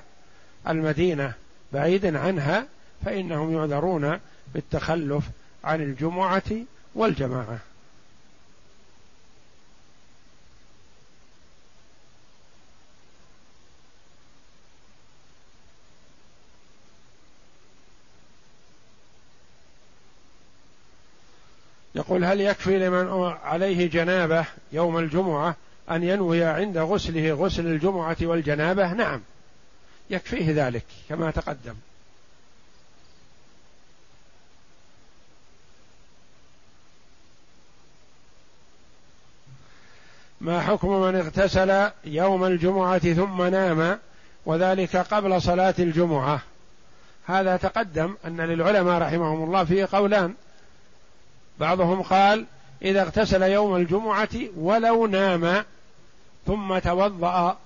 المدينة بعيدا عنها فإنهم يعذرون بالتخلف عن الجمعة والجماعة. يقول هل يكفي لمن عليه جنابة يوم الجمعة أن ينوي عند غسله غسل الجمعة والجنابة؟ نعم. يكفيه ذلك كما تقدم. ما حكم من اغتسل يوم الجمعة ثم نام وذلك قبل صلاة الجمعة؟ هذا تقدم أن للعلماء رحمهم الله فيه قولان. بعضهم قال إذا اغتسل يوم الجمعة ولو نام ثم توضأ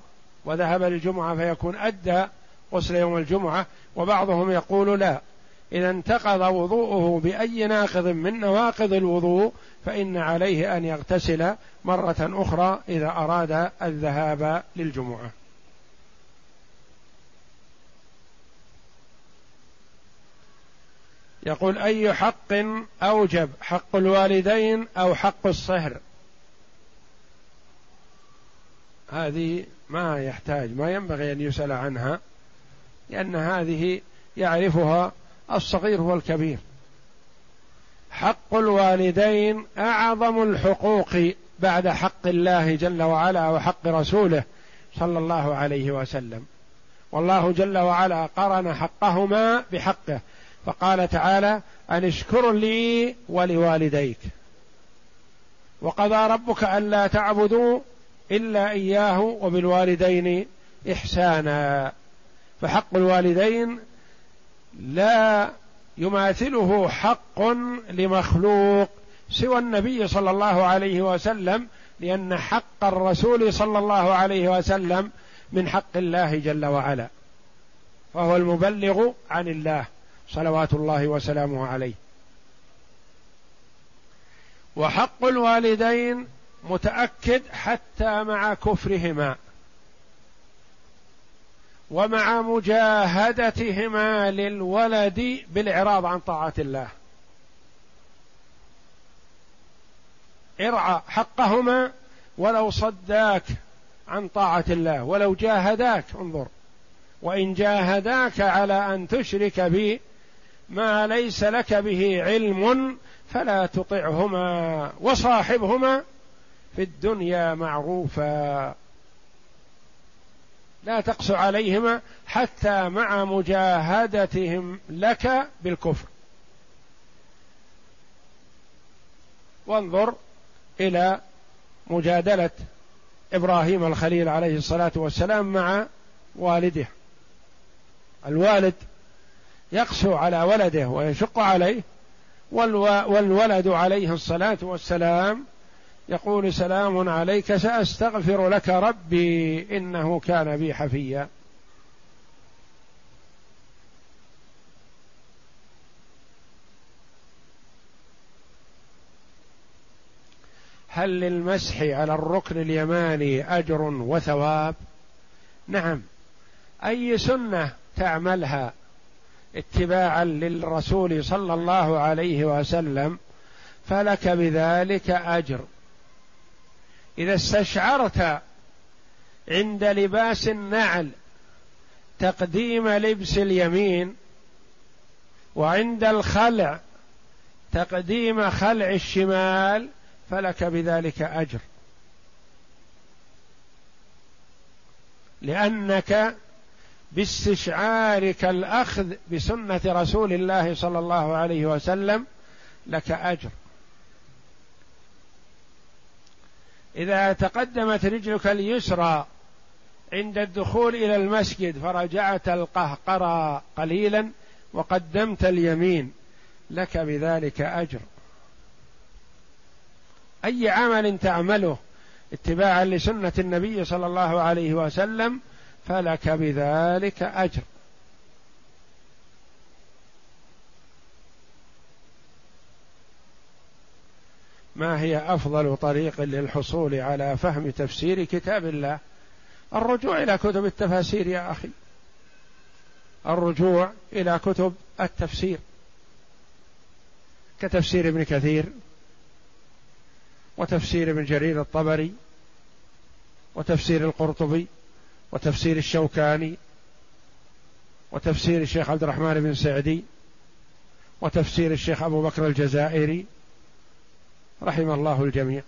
وذهب للجمعة فيكون أدى غسل يوم الجمعة وبعضهم يقول لا. إذا انتقض وضوءه بأي ناقض من نواقض الوضوء فإن عليه أن يغتسل مرة أخرى إذا أراد الذهاب للجمعة. يقول أي حق أوجب؟ حق الوالدين أو حق الصهر؟ هذه ما يحتاج ما ينبغي أن يسأل عنها لأن هذه يعرفها الصغير والكبير. حق الوالدين أعظم الحقوق بعد حق الله جل وعلا وحق رسوله صلى الله عليه وسلم. والله جل وعلا قرن حقهما بحقه فقال تعالى أن اشكر لي ولوالديك. وقضى ربك ألا تعبدوا إلا إياه وبالوالدين إحسانا. فحق الوالدين لا يماثله حق لمخلوق سوى النبي صلى الله عليه وسلم لأن حق الرسول صلى الله عليه وسلم من حق الله جل وعلا فهو المبلغ عن الله صلوات الله وسلامه عليه. وحق الوالدين متأكد حتى مع كفرهما ومع مجاهدتهما للولد بالإعراض عن طاعة الله. ارعى حقهما ولو صداك عن طاعة الله ولو جاهداك انظر. وإن جاهداك على أن تشرك بي ما ليس لك به علم فلا تطعهما وصاحبهما في الدنيا معروفا. لا تقسو عليهما حتى مع مجاهدتهم لك بالكفر. وانظر إلى مجادلة إبراهيم الخليل عليه الصلاة والسلام مع والده. الوالد يقسو على ولده ويشق عليه والولد عليه الصلاة والسلام يقول سلام عليك سأستغفر لك ربي إنه كان بي حفيا. هل للمسح على الركن اليماني أجر وثواب؟ نعم. أي سنة تعملها اتباعا للرسول صلى الله عليه وسلم فلك بذلك أجر. إذا استشعرت عند لباس النعل تقديم لبس اليمين وعند الخلع تقديم خلع الشمال فلك بذلك أجر. لأنك باستشعارك الأخذ بسنة رسول الله صلى الله عليه وسلم لك أجر. إذا تقدمت رجلك اليسرى عند الدخول إلى المسجد فرجعت القهقرى قليلا وقدمت اليمين لك بذلك أجر. أي عمل تعمله اتباعا لسنة النبي صلى الله عليه وسلم فلك بذلك أجر. ما هي أفضل طريق للحصول على فهم تفسير كتاب الله؟ الرجوع إلى كتب التفاسير يا أخي. الرجوع إلى كتب التفسير. كتفسير ابن كثير وتفسير ابن جرير الطبري وتفسير القرطبي وتفسير الشوكاني وتفسير الشيخ عبد الرحمن بن سعدي وتفسير الشيخ أبو بكر الجزائري رحم الله الجميع.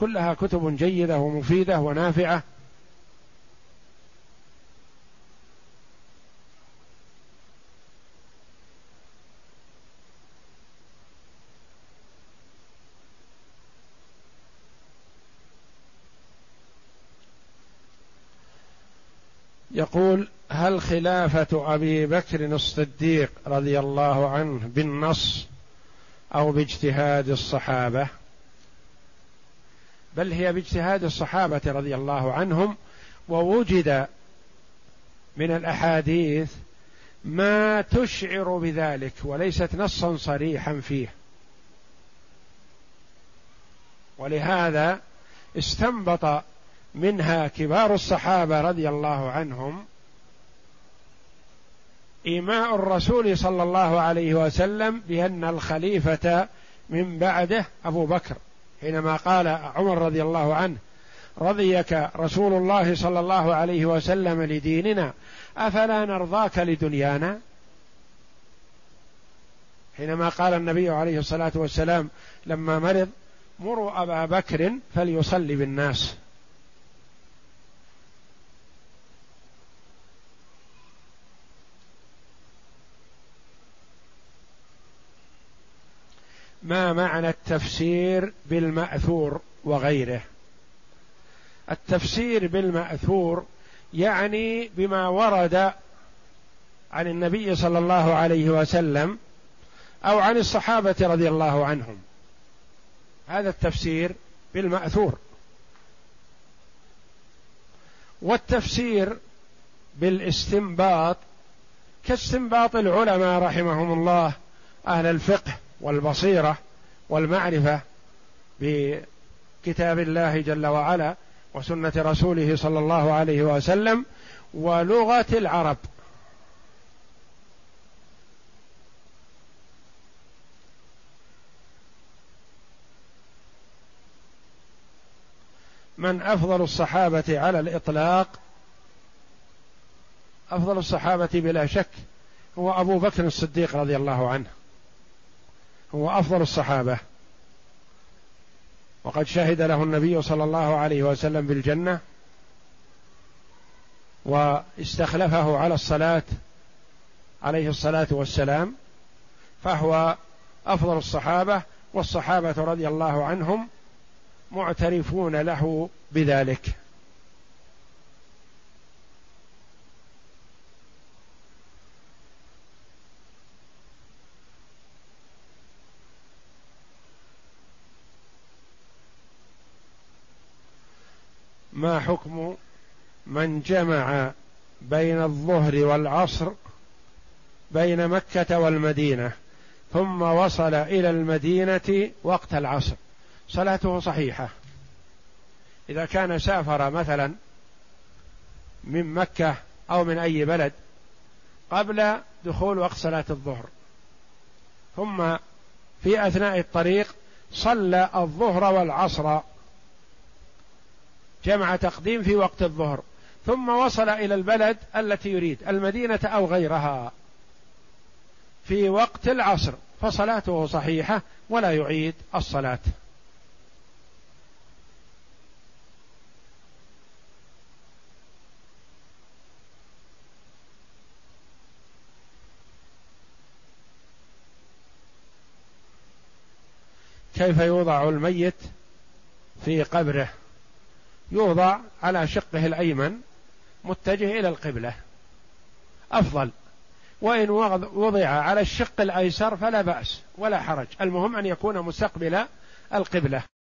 كلها كتب جيدة ومفيدة ونافعة. يقول هل خلافة أبي بكر الصديق رضي الله عنه بالنص أو باجتهاد الصحابة؟ بل هي باجتهاد الصحابة رضي الله عنهم ووجد من الأحاديث ما تشعر بذلك وليست نصا صريحا فيه. ولهذا استنبط منها كبار الصحابة رضي الله عنهم إيماء الرسول صلى الله عليه وسلم بأن الخليفة من بعده أبو بكر. حينما قال عمر رضي الله عنه رضيك رسول الله صلى الله عليه وسلم لديننا أفلا نرضاك لدنيانا؟ حينما قال النبي عليه الصلاة والسلام لما مرض مروا أبا بكر فليصلي بالناس. ما معنى التفسير بالمأثور وغيره؟ التفسير بالمأثور يعني بما ورد عن النبي صلى الله عليه وسلم أو عن الصحابة رضي الله عنهم. هذا التفسير بالمأثور. والتفسير بالاستنباط كاستنباط العلماء رحمهم الله أهل الفقه. والبصيرة والمعرفة بكتاب الله جل وعلا وسنة رسوله صلى الله عليه وسلم ولغة العرب. من أفضل الصحابة على الإطلاق؟ أفضل الصحابة بلا شك هو أبو بكر الصديق رضي الله عنه. هو أفضل الصحابة. وقد شهد له النبي صلى الله عليه وسلم بالجنة واستخلفه على الصلاة عليه الصلاة والسلام فهو أفضل الصحابة والصحابة رضي الله عنهم معترفون له بذلك. ما حكم من جمع بين الظهر والعصر بين مكة والمدينة ثم وصل إلى المدينة وقت العصر؟ صلاته صحيحة. إذا كان سافر مثلا من مكة أو من أي بلد قبل دخول وقت صلاة الظهر ثم في أثناء الطريق صلى الظهر والعصر جمع تقديم في وقت الظهر ثم وصل إلى البلد التي يريد المدينة أو غيرها. في وقت العصر فصلاته صحيحة ولا يعيد الصلاة. كيف يوضع الميت في قبره؟ يوضع على شقه الأيمن متجه إلى القبلة. أفضل. وإن وضع على الشق الأيسر فلا بأس ولا حرج. المهم أن يكون مستقبل القبلة.